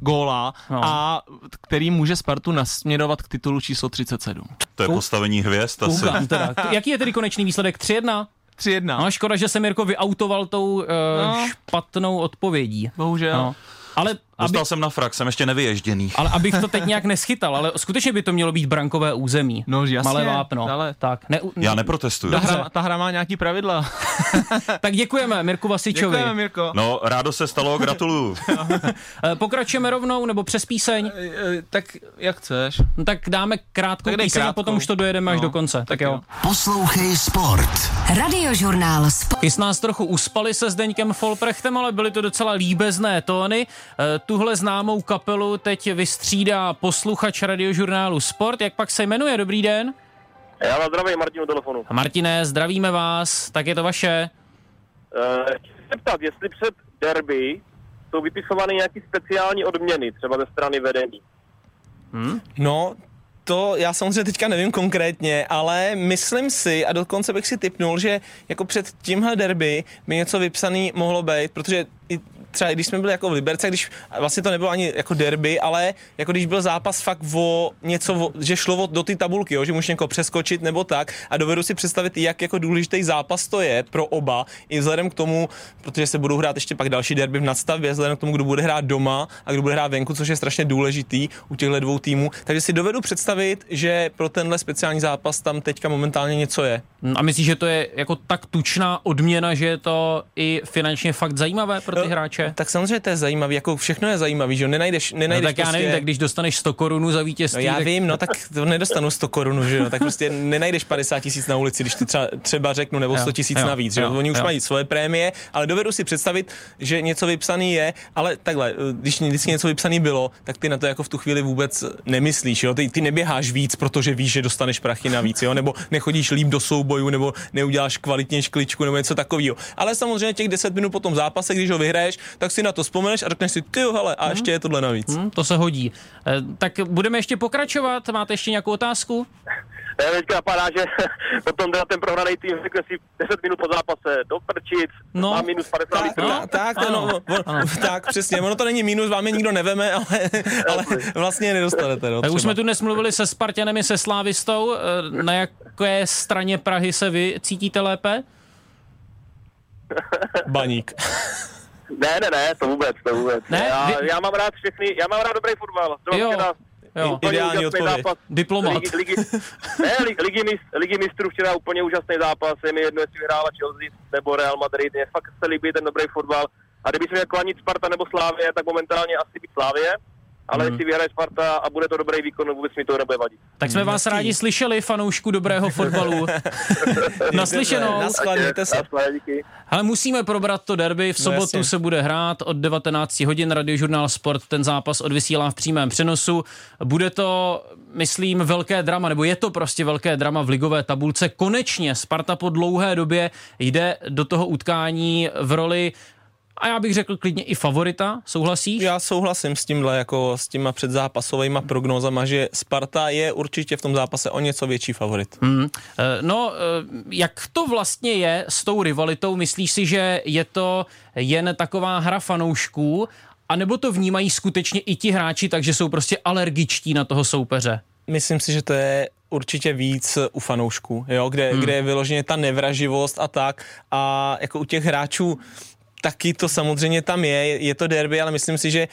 góla No. a který může Spartu nasměrovat k titulu číslo 37. To je Kou- postavení hvězd asi. <laughs> teda. Jaký je tedy konečný výsledek? 3-1? 3-1. No, škoda, že se Mirko vyautoval tou uh, No. špatnou odpovědí. Bohužel. No. Ale, aby, Dostal jsem na frak, jsem ještě nevyježděný. ale abych to teď nějak neschytal, ale skutečně by to mělo být brankové území. No, jasně, Malé vápno. ale- Tak, ne, Já neprotestuju. Ta hra, ta hra má nějaký pravidla. <laughs> tak děkujeme Mirku Vasičovi. Děkujeme, Mirko. No, rádo se stalo, gratuluju. <laughs> Eh, Pokračujeme rovnou, nebo přes píseň? E, e, tak jak chceš. No, tak dáme krátkou Tak píseň a krátkou. potom už to dojedeme až No, do konce. Tak, tak jo. Poslouchej Sport. Radiožurnál Sport. Chys nás trochu uspali se Zdeňkem Folprechtem, ale byly to docela líbezné tóny. Eh, Tuhle známou kapelu teď vystřídá posluchač radiožurnálu Sport. Jak pak se jmenuje? Dobrý den. Já vás zdravím, Martin u telefonu. Martine, zdravíme vás, tak je to vaše. Uh, chci se ptat, jestli před derby jsou vypisovány nějaké speciální odměny, třeba ze strany vedení. No, to já samozřejmě teďka nevím konkrétně, ale myslím si, a dokonce bych si typnul, že jako před tímhle derby by něco vypsaný mohlo být, protože i třeba když jsme byli jako v Liberce, když vlastně to nebylo ani jako derby, ale jako když byl zápas fakt o něco, o, že šlo o, do ty tabulky, jo, že můžeš někoho přeskočit nebo tak a dovedu si představit, jak jako důležitý zápas to je pro oba, i vzhledem k tomu, protože se budou hrát ještě pak další derby v nadstavbě, vzhledem k tomu, kdo bude hrát doma a kdo bude hrát venku, což je strašně důležitý u těchto dvou týmů. Takže si dovedu představit, že pro tenhle speciální zápas tam teďka momentálně něco je. A myslíš, že to je jako tak tučná odměna, že je to i finančně fakt zajímavé pro ty No, hráče? Tak samozřejmě to je zajímavý, jako všechno je zajímavý, že jo, nenajdeš, No, nenajdeš tak já prostě... nevím, tak když dostaneš 100 korunů za No vítězství, já tak... vím, no tak to nedostanu 100 korun, že jo, tak prostě nenajdeš 50 tisíc na ulici, když to třeba, třeba řeknu, nebo Jo, 100 tisíc navíc, že jo, oni už jo. mají svoje prémie, ale dovedu si představit, že něco vypsaný je, ale takhle, když vždycky něco vypsaný bylo, tak ty na to jako v tu chvíli vůbec nemyslíš, jo, ty, ty neběháš víc, protože víš, že dostaneš prachy navíc, jo, nebo nechodíš líp do soubojů, nebo neuděláš kvalitně škličku, nebo něco takového. Ale samozřejmě těch 10 minut po tom zápase, když ho vyhraješ, tak si na to vzpomeneš a řekneš si, ty jo, hele, a ještě je tohle navíc. Hm, to se hodí. Eh, Tak budeme ještě pokračovat. Máte ještě nějakou otázku? Já teďka napadá, že <laughs> potom teda ten prohraný tým řekne si 10 minut po zápase do prčic, No. no. má minus 50 Tak, litrů. tak, tak, to, Ano. no, on, tak, přesně, ono to není mínus, vám je nikdo neveme, ale, <laughs> ale vlastně je nedostanete. No, Tak už jsme tu dnes mluvili se Spartanem i se Slávistou. Eh, Na jaké straně Prahy se vy cítíte lépe? Baník. <laughs> Ne, ne, ne, to vůbec, to vůbec. Ne, já, vy- já, mám rád všechny, já mám rád dobrý fotbal. Jo, včera jo. Ideální odpověď. zápas. Diplomat. Ligy, ligy, ne, ligy, ligy, mist, ligy mistrů včera úplně úžasný zápas. Je mi jedno, jestli vyhrála Chelsea nebo Real Madrid. Mě fakt se líbí ten dobrý fotbal. A kdyby se měl klanit Sparta nebo Slávě, tak momentálně asi být Slávě. Ale Hmm. jestli vyhraje Sparta a bude to dobrý výkon, vůbec mi to nebude vadit. Tak jsme vás rádi slyšeli, fanoušku dobrého fotbalu. <laughs> Naslyšenou. Naschle, mějte se. Ale musíme probrat to derby. V No sobotu se bude hrát od 19 hodin. Radiožurnál Sport ten zápas odvysílá v přímém přenosu. Bude to, myslím, velké drama, nebo je to prostě velké drama v ligové tabulce. Konečně Sparta po dlouhé době jde do toho utkání v roli a já bych řekl klidně i favorita, souhlasíš? Já souhlasím s tímhle, jako s těma předzápasovými prognózama, že Sparta je určitě v tom zápase o něco větší favorit. Hmm. Eh, No, eh, jak to vlastně je s tou rivalitou? Myslíš si, že je to jen taková hra fanoušků, anebo to vnímají skutečně i ti hráči, takže jsou prostě alergičtí na toho soupeře? Myslím si, že to je určitě víc u fanoušků, jo, kde, hmm. kde je vyloženě ta nevraživost a tak a jako u těch hráčů taky to samozřejmě tam je, je to derby, ale myslím si, že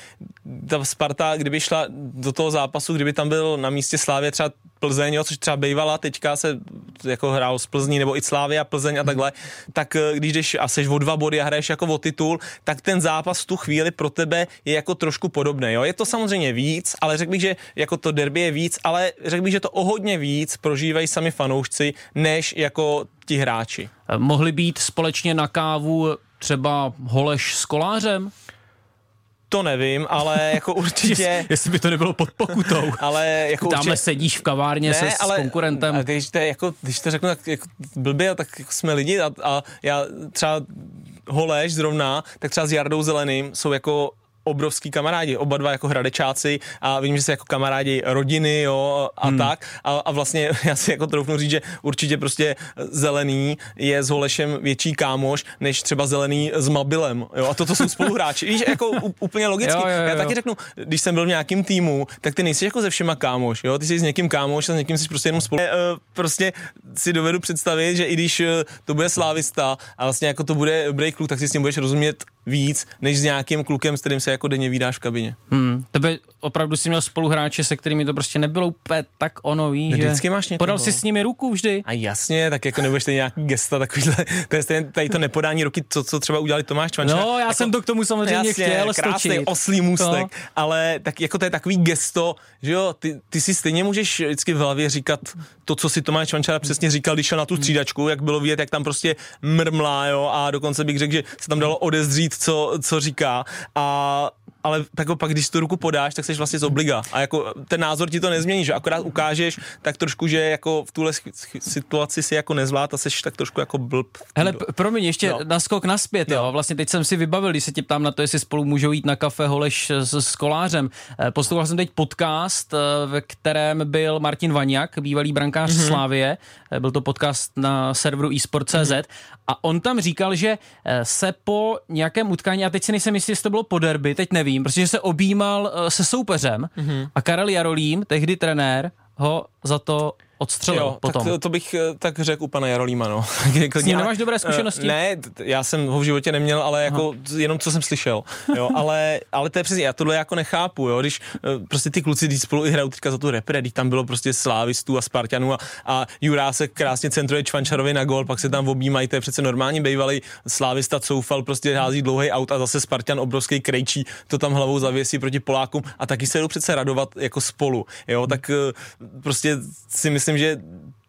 ta Sparta, kdyby šla do toho zápasu, kdyby tam byl na místě Slávě třeba Plzeň, jo, což třeba bývala, teďka se jako hrál z Plzní nebo i Slávy a Plzeň a takhle, tak eh, když jdeš a seš o dva body a hraješ jako o titul, tak ten zápas v tu chvíli pro tebe je jako trošku podobný. Jo. Je to samozřejmě víc, ale řekl bych, že jako to derby je víc, ale řekl bych, že to o hodně víc prožívají sami fanoušci, než jako ti hráči. Eh, mohli být společně na kávu třeba Holeš s kolářem? To nevím, ale jako <laughs> určitě... Jestli by to nebylo pod pokutou. <laughs> ale jako Tamhle určitě... sedíš v kavárně ne, se ale, s konkurentem. A když, to, jako, když to řeknu tak jako blbě, tak jako jsme lidi a, a já třeba Holeš zrovna, tak třeba s Jardou Zeleným jsou jako obrovský kamarádi, oba dva jako hradečáci a vím, že se jako kamarádi rodiny, jo, a hmm. tak. A, a vlastně <laughs> já si jako troufnu říct, že určitě prostě zelený je s Holešem větší kámoš, než třeba zelený s Mabilem, jo, a toto jsou spoluhráči. Víš, jako úplně logicky. Jo, jo, jo. Já taky řeknu, když jsem byl v nějakém týmu, tak ty nejsi jako ze všema kámoš, jo, ty jsi s někým kámoš a s někým jsi prostě jenom spolu. E, prostě si dovedu představit, že i když e, to bude slávista a vlastně jako to bude dobrý kluk, tak si s ním budeš rozumět víc, než s nějakým klukem, s kterým se jako denně vydáš v kabině. Hmm. Tebe opravdu si měl spoluhráče, se kterými to prostě nebylo úplně tak ono, víš, že vždycky máš někoho. podal si s nimi ruku vždy. A jasně, tak jako nebudeš nějaký gesta takovýhle, to je stejně, tady to nepodání ruky, co, co třeba udělali Tomáš Čvanča. No, já jako, jsem to k tomu samozřejmě jasně, chtěl krásný stočit. oslý můstek, no. ale tak jako to je takový gesto, že jo, ty, ty si stejně můžeš vždycky v hlavě říkat to, co si Tomáš Čvančara přesně říkal, když šel na tu střídačku, jak bylo vidět, jak tam prostě mrmlá, jo, a dokonce bych řekl, že se tam dalo odezdřít, co, co říká a ale tak pak, když tu ruku podáš, tak jsi vlastně z obliga. A jako ten názor ti to nezmění, že akorát ukážeš tak trošku, že jako v tuhle situaci si jako nezvlád a jsi tak trošku jako blb. Hele, promiň, ještě no. naskok naspět, jo. jo. Vlastně teď jsem si vybavil, když se tě ptám na to, jestli spolu můžou jít na kafe Holeš s, s kolářem. Eh, poslouchal jsem teď podcast, eh, ve kterém byl Martin Vaňák, bývalý brankář mm-hmm. Slávie. Eh, byl to podcast na serveru eSport.cz mm-hmm. a on tam říkal, že se po nějakém utkání, a teď si nejsem jistý, jestli to bylo po derby, teď nevím, protože se objímal uh, se soupeřem mm-hmm. a Karel Jarolím, tehdy trenér, ho za to odstřelil jo, potom. Tak to, to bych eh, tak řekl u pana Jarolíma, no. <laughs> S ním nemáš dobré zkušenosti? Uh, ne, já jsem ho v životě neměl, ale jako Aha. jenom co jsem slyšel, jo, <laughs> ale, ale to je přesně, já tohle jako nechápu, jo, když uh, prostě ty kluci, když spolu i hrajou teďka za tu repre, když tam bylo prostě slávistů a Spartanů a, a Jurá se krásně centruje Čvančarovi na gol, pak se tam objímají, to je přece normální bývalý slávista Coufal, prostě hází dlouhý aut a zase Spartan obrovský krejčí, to tam hlavou zavěsí proti Polákům a taky se jdou přece radovat jako spolu, jo, tak uh, prostě si myslím, myslím, že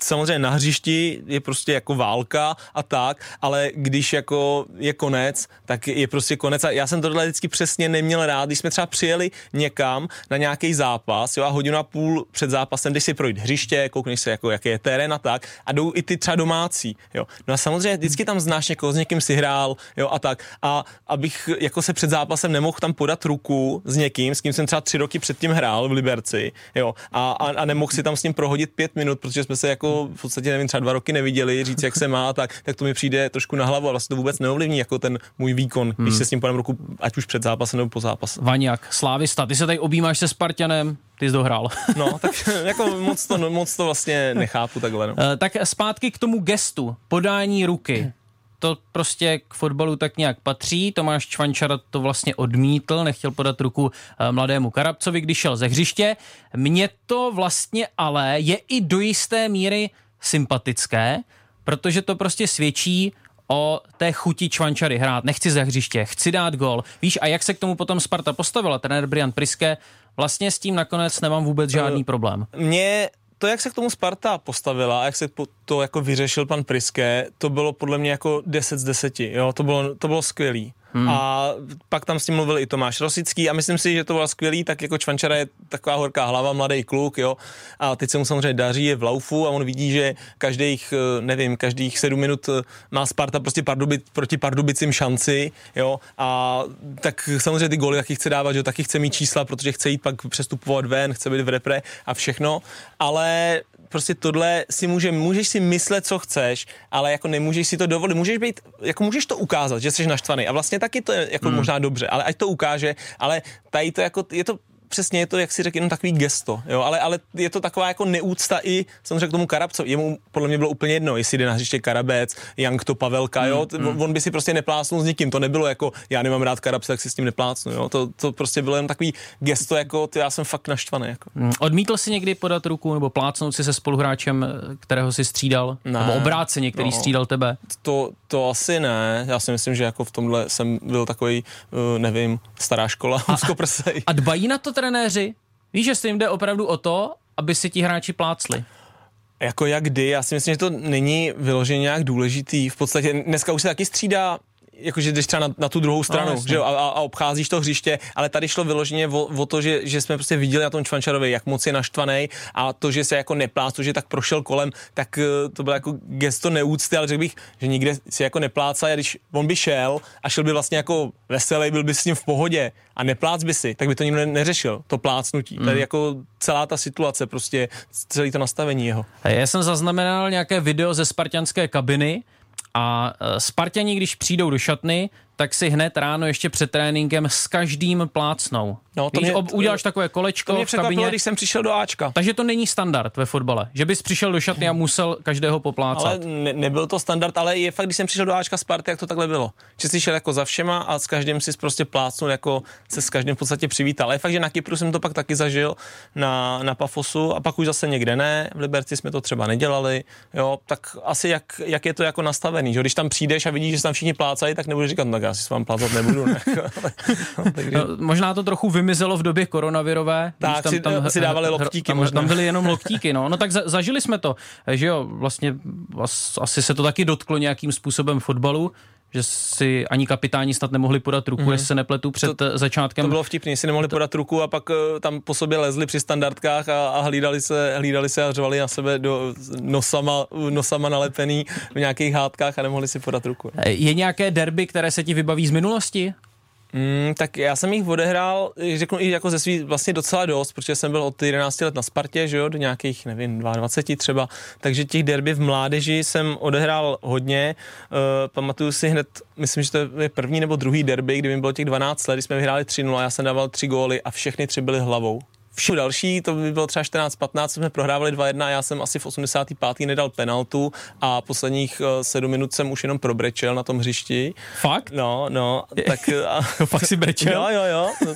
samozřejmě na hřišti je prostě jako válka a tak, ale když jako je konec, tak je prostě konec a já jsem tohle vždycky přesně neměl rád, když jsme třeba přijeli někam na nějaký zápas, jo, a hodinu a půl před zápasem, když si projít hřiště, koukneš se, jako, jaký je terén a tak, a jdou i ty třeba domácí, jo. No a samozřejmě vždycky tam znáš někoho, s někým si hrál, jo, a tak. A abych jako se před zápasem nemohl tam podat ruku s někým, s kým jsem třeba tři roky předtím hrál v Liberci, jo, a, a, a nemohl si tam s ním prohodit pět minut, protože jsme se jako v podstatě, nevím, třeba dva roky neviděli, říct, jak se má, tak, tak to mi přijde trošku na hlavu a vlastně to vůbec neovlivní jako ten můj výkon, hmm. když se s ním podám ruku, ať už před zápasem nebo po zápase. Vaňák, Slávista, ty se tady objímáš se Spartanem, ty jsi dohrál. <laughs> No, tak jako moc to, moc to vlastně nechápu takhle. No. Uh, tak zpátky k tomu gestu, podání ruky to prostě k fotbalu tak nějak patří. Tomáš Čvančara to vlastně odmítl, nechtěl podat ruku eh, mladému Karabcovi, když šel ze hřiště. Mně to vlastně ale je i do jisté míry sympatické, protože to prostě svědčí o té chuti Čvančary hrát. Nechci ze hřiště, chci dát gol. Víš, a jak se k tomu potom Sparta postavila? Trenér Brian Priske vlastně s tím nakonec nemám vůbec žádný problém. Mně to, jak se k tomu Sparta postavila a jak se to jako vyřešil pan Priske, to bylo podle mě jako 10 z 10. Jo? To bylo, to bylo skvělý. Hmm. A pak tam s tím mluvil i Tomáš Rosický a myslím si, že to bylo skvělý, tak jako Čvančara je taková horká hlava, mladý kluk, jo. A teď se mu samozřejmě daří, je v laufu a on vidí, že každých, eh, nevím, každých sedm minut eh, má Sparta prostě Pardubic, proti Pardubicím šanci, jo. A tak samozřejmě ty góly taky chce dávat, že taky chce mít čísla, protože chce jít pak přestupovat ven, chce být v repre a všechno, ale prostě tohle si může, můžeš si myslet, co chceš, ale jako nemůžeš si to dovolit. Můžeš být, jako můžeš to ukázat, že jsi naštvaný a vlastně taky to je jako hmm. možná dobře, ale ať to ukáže, ale tady to jako, je to přesně je to, jak si řekl, jenom takový gesto, jo, ale, ale je to taková jako neúcta i samozřejmě k tomu Karabco. Jemu podle mě bylo úplně jedno, jestli jde na hřiště Karabec, Jank to Pavelka, jo, mm, mm. on by si prostě neplásnul s nikým, to nebylo jako, já nemám rád Karabce, tak si s tím neplácnu, jo, to, to prostě bylo jen takový gesto, jako ty, já jsem fakt naštvaný. Jako. Mm. Odmítl si někdy podat ruku nebo plácnout si se spoluhráčem, kterého si střídal? Ne, nebo obráceně, který no, střídal tebe? To, to asi ne, já si myslím, že jako v tomhle jsem byl takový, uh, nevím, stará škola, a, <laughs> a dbají na to trenéři? Víš, že se jim jde opravdu o to, aby si ti hráči plácli? Jako jak kdy, já si myslím, že to není vyloženě nějak důležitý. V podstatě dneska už se taky střídá jakože jdeš třeba na, na tu druhou stranu no, že jo, a, a, obcházíš to hřiště, ale tady šlo vyloženě o, o to, že, že jsme prostě viděli na tom Čvančarovi, jak moc je naštvaný a to, že se jako neplác, to, že tak prošel kolem, tak eh, to bylo jako gesto neúcty, ale řekl bych, že nikde si jako neplácá, a když on by šel a šel by vlastně jako veselý, byl by s ním v pohodě a neplác by si, tak by to nikdo neřešil, to plácnutí. Mm. Tady jako celá ta situace, prostě celé to nastavení jeho. Já jsem zaznamenal nějaké video ze spartianské kabiny, a e, Spartani, když přijdou do šatny, tak si hned ráno ještě před tréninkem s každým plácnou. No, to Víš, mě, ob, uděláš takové kolečko to mě v kabině. když jsem přišel do Ačka. Takže to není standard ve fotbale, že bys přišel do šatny a musel každého poplácat. Ale ne, nebyl to standard, ale je fakt, když jsem přišel do Ačka Sparty, jak to takhle bylo. Že jsi šel jako za všema a s každým si prostě plácnul, jako se s každým v podstatě přivítal. Ale je fakt, že na Kypru jsem to pak taky zažil na, na Pafosu a pak už zase někde ne. V Liberci jsme to třeba nedělali. Jo, tak asi jak, jak je to jako nastavený, že když tam přijdeš a vidíš, že tam všichni plácají, tak nebudeš říkat, no, tak já si s vám plácat nebudu. Ne? <laughs> <laughs> no, takže... no, možná to trochu vymizelo v době koronavirové. Tak, tam, si, tam, si dávali loktíky tam, možná. Tam byly jenom loktíky, no. No tak za, zažili jsme to, že jo, vlastně asi se to taky dotklo nějakým způsobem fotbalu, že si ani kapitáni snad nemohli podat ruku, mm. jestli se nepletu před to, začátkem. To bylo vtipný, si nemohli podat ruku a pak uh, tam po sobě lezli při standardkách a, a hlídali, se, hlídali se a řvali na sebe do nosama, nosama nalepený v nějakých hádkách a nemohli si podat ruku. Je nějaké derby, které se ti vybaví z minulosti? Mm, tak já jsem jich odehrál, řeknu i jako ze svých vlastně docela dost, protože jsem byl od 11 let na Spartě, že jo, do nějakých, nevím, 22 třeba, takže těch derby v mládeži jsem odehrál hodně. Uh, pamatuju si hned, myslím, že to je první nebo druhý derby, kdy mi bylo těch 12 let, kdy jsme vyhráli 3-0 a já jsem dával tři góly a všechny tři byly hlavou všichni další, to by bylo třeba 14-15, jsme prohrávali 2-1, já jsem asi v 85. nedal penaltu a posledních 7 eh, minut jsem už jenom probrečel na tom hřišti. Fakt? No, no, tak... <laughs> A, Fakt si brečel? Jo, jo, jo.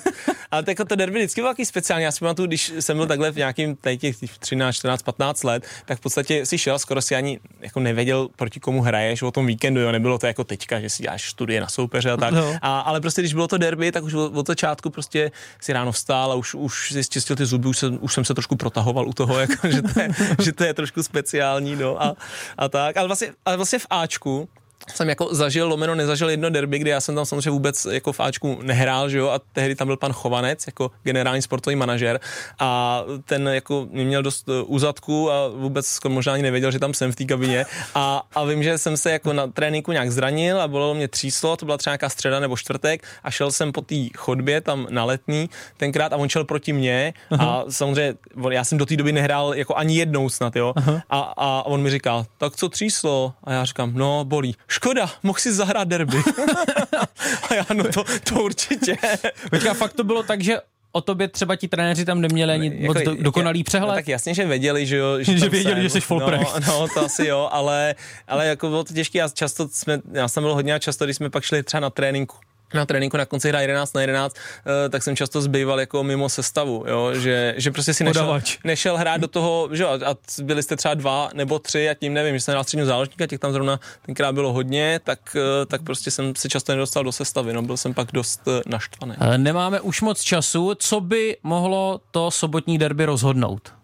Ale tak jako to derby vždycky bylo takový speciální. Já si pamatuju, když jsem byl takhle v nějakým těch 13, 14, 15 let, tak v podstatě si šel, skoro si ani jako nevěděl, proti komu hraješ o tom víkendu, jo. Nebylo to jako teďka, že si děláš studie na soupeře a tak. No. A, ale prostě, když bylo to derby, tak už od začátku prostě si ráno vstál a už, už si čistil ty zuby, už jsem, už jsem se trošku protahoval u toho, <laughs> jako, že, to je, že to je trošku speciální, no a, a tak. Ale vlastně, ale vlastně v Ačku, jsem jako zažil, lomeno nezažil jedno derby, kdy já jsem tam samozřejmě vůbec jako v Ačku nehrál, že jo, a tehdy tam byl pan Chovanec jako generální sportovní manažer a ten jako mě měl dost úzadku a vůbec možná ani nevěděl, že tam jsem v té kabině a, a vím, že jsem se jako na tréninku nějak zranil a bylo mě tříslo, to byla třeba nějaká středa nebo čtvrtek a šel jsem po té chodbě tam na letní tenkrát a on šel proti mně Aha. a samozřejmě já jsem do té doby nehrál jako ani jednou snad, jo, a, a on mi říká, tak co tříslo? A já říkám, no bolí škoda, mohl si zahrát derby. <laughs> a já, no to, to určitě. <laughs> Počká, fakt to bylo tak, že o tobě třeba ti trenéři tam neměli ani jako, moc do, dokonalý no přehled? No, tak jasně, že věděli, že jo. Že, <laughs> že věděli, jsem. že jsi full no, no, to asi jo, ale, ale jako bylo to těžké a často jsme, já jsem byl hodně a často, když jsme pak šli třeba na tréninku, na tréninku na konci hra 11 na 11, eh, tak jsem často zbýval jako mimo sestavu, jo? Že, že prostě si nešel, nešel hrát do toho, že a byli jste třeba dva nebo tři a tím nevím, že jsem hrál středního záložníka, těch tam zrovna tenkrát bylo hodně, tak, eh, tak prostě jsem se často nedostal do sestavy, no, byl jsem pak dost eh, naštvaný. Nemáme už moc času, co by mohlo to sobotní derby rozhodnout?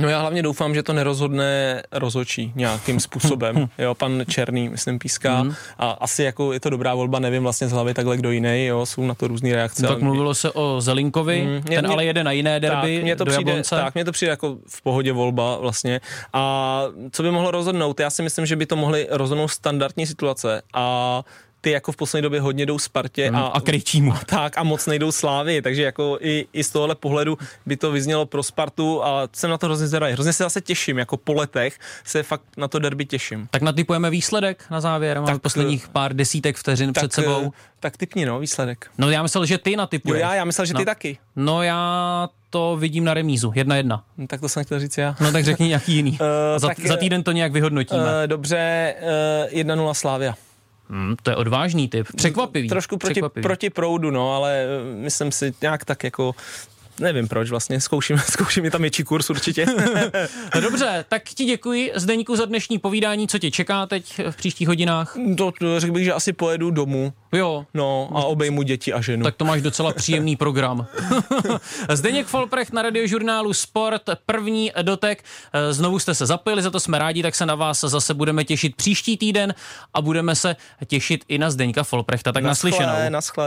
No já hlavně doufám, že to nerozhodne rozočí nějakým způsobem. <laughs> jo, pan Černý, myslím, píská. Mm. A asi jako je to dobrá volba, nevím vlastně z hlavy takhle kdo jiný, jo, jsou na to různé reakce. No, tak mluvilo se o Zelinkovi, mm, ten mě, ale jede na jiné derby tak, mně to přijde, Jablonce. Tak, mně to přijde jako v pohodě volba vlastně. A co by mohlo rozhodnout? Já si myslím, že by to mohly rozhodnout standardní situace a ty jako v poslední době hodně jdou Spartě mm, a, a Krejčímu. Tak a moc nejdou Slávy, takže jako i, i z tohohle pohledu by to vyznělo pro Spartu a jsem na to hrozně zvědavý. Hrozně se zase těším, jako po letech se fakt na to derby těším. Tak natypujeme výsledek na závěr, máme tak, posledních pár desítek vteřin tak, před sebou. Tak typni, no, výsledek. No já myslel, že ty natypuješ. Jo, já, já myslel, že ty no. taky. No já to vidím na remízu, jedna jedna. No, tak to jsem chtěl říct já. No tak řekni nějaký jiný. <laughs> Uh, za, tak, za týden to nějak vyhodnotíme. Uh, dobře, uh, 1-0 Slávia. Hmm, to je odvážný typ. Překvapivý. Trošku proti, Překvapivý. proti proudu, no, ale myslím si nějak tak jako nevím proč vlastně, zkouším, <laughs> zkouším je tam větší kurz určitě. <laughs> no dobře, tak ti děkuji Zdeňku za dnešní povídání, co tě čeká teď v příštích hodinách? To, to řekl bych, že asi pojedu domů. Jo. No a obejmu děti a ženu. Tak to máš docela příjemný program. <laughs> Zdeněk Folprecht na radiožurnálu Sport, první dotek. Znovu jste se zapojili, za to jsme rádi, tak se na vás zase budeme těšit příští týden a budeme se těšit i na Zdeňka Folprechta. Tak naslyšenou. Naschle.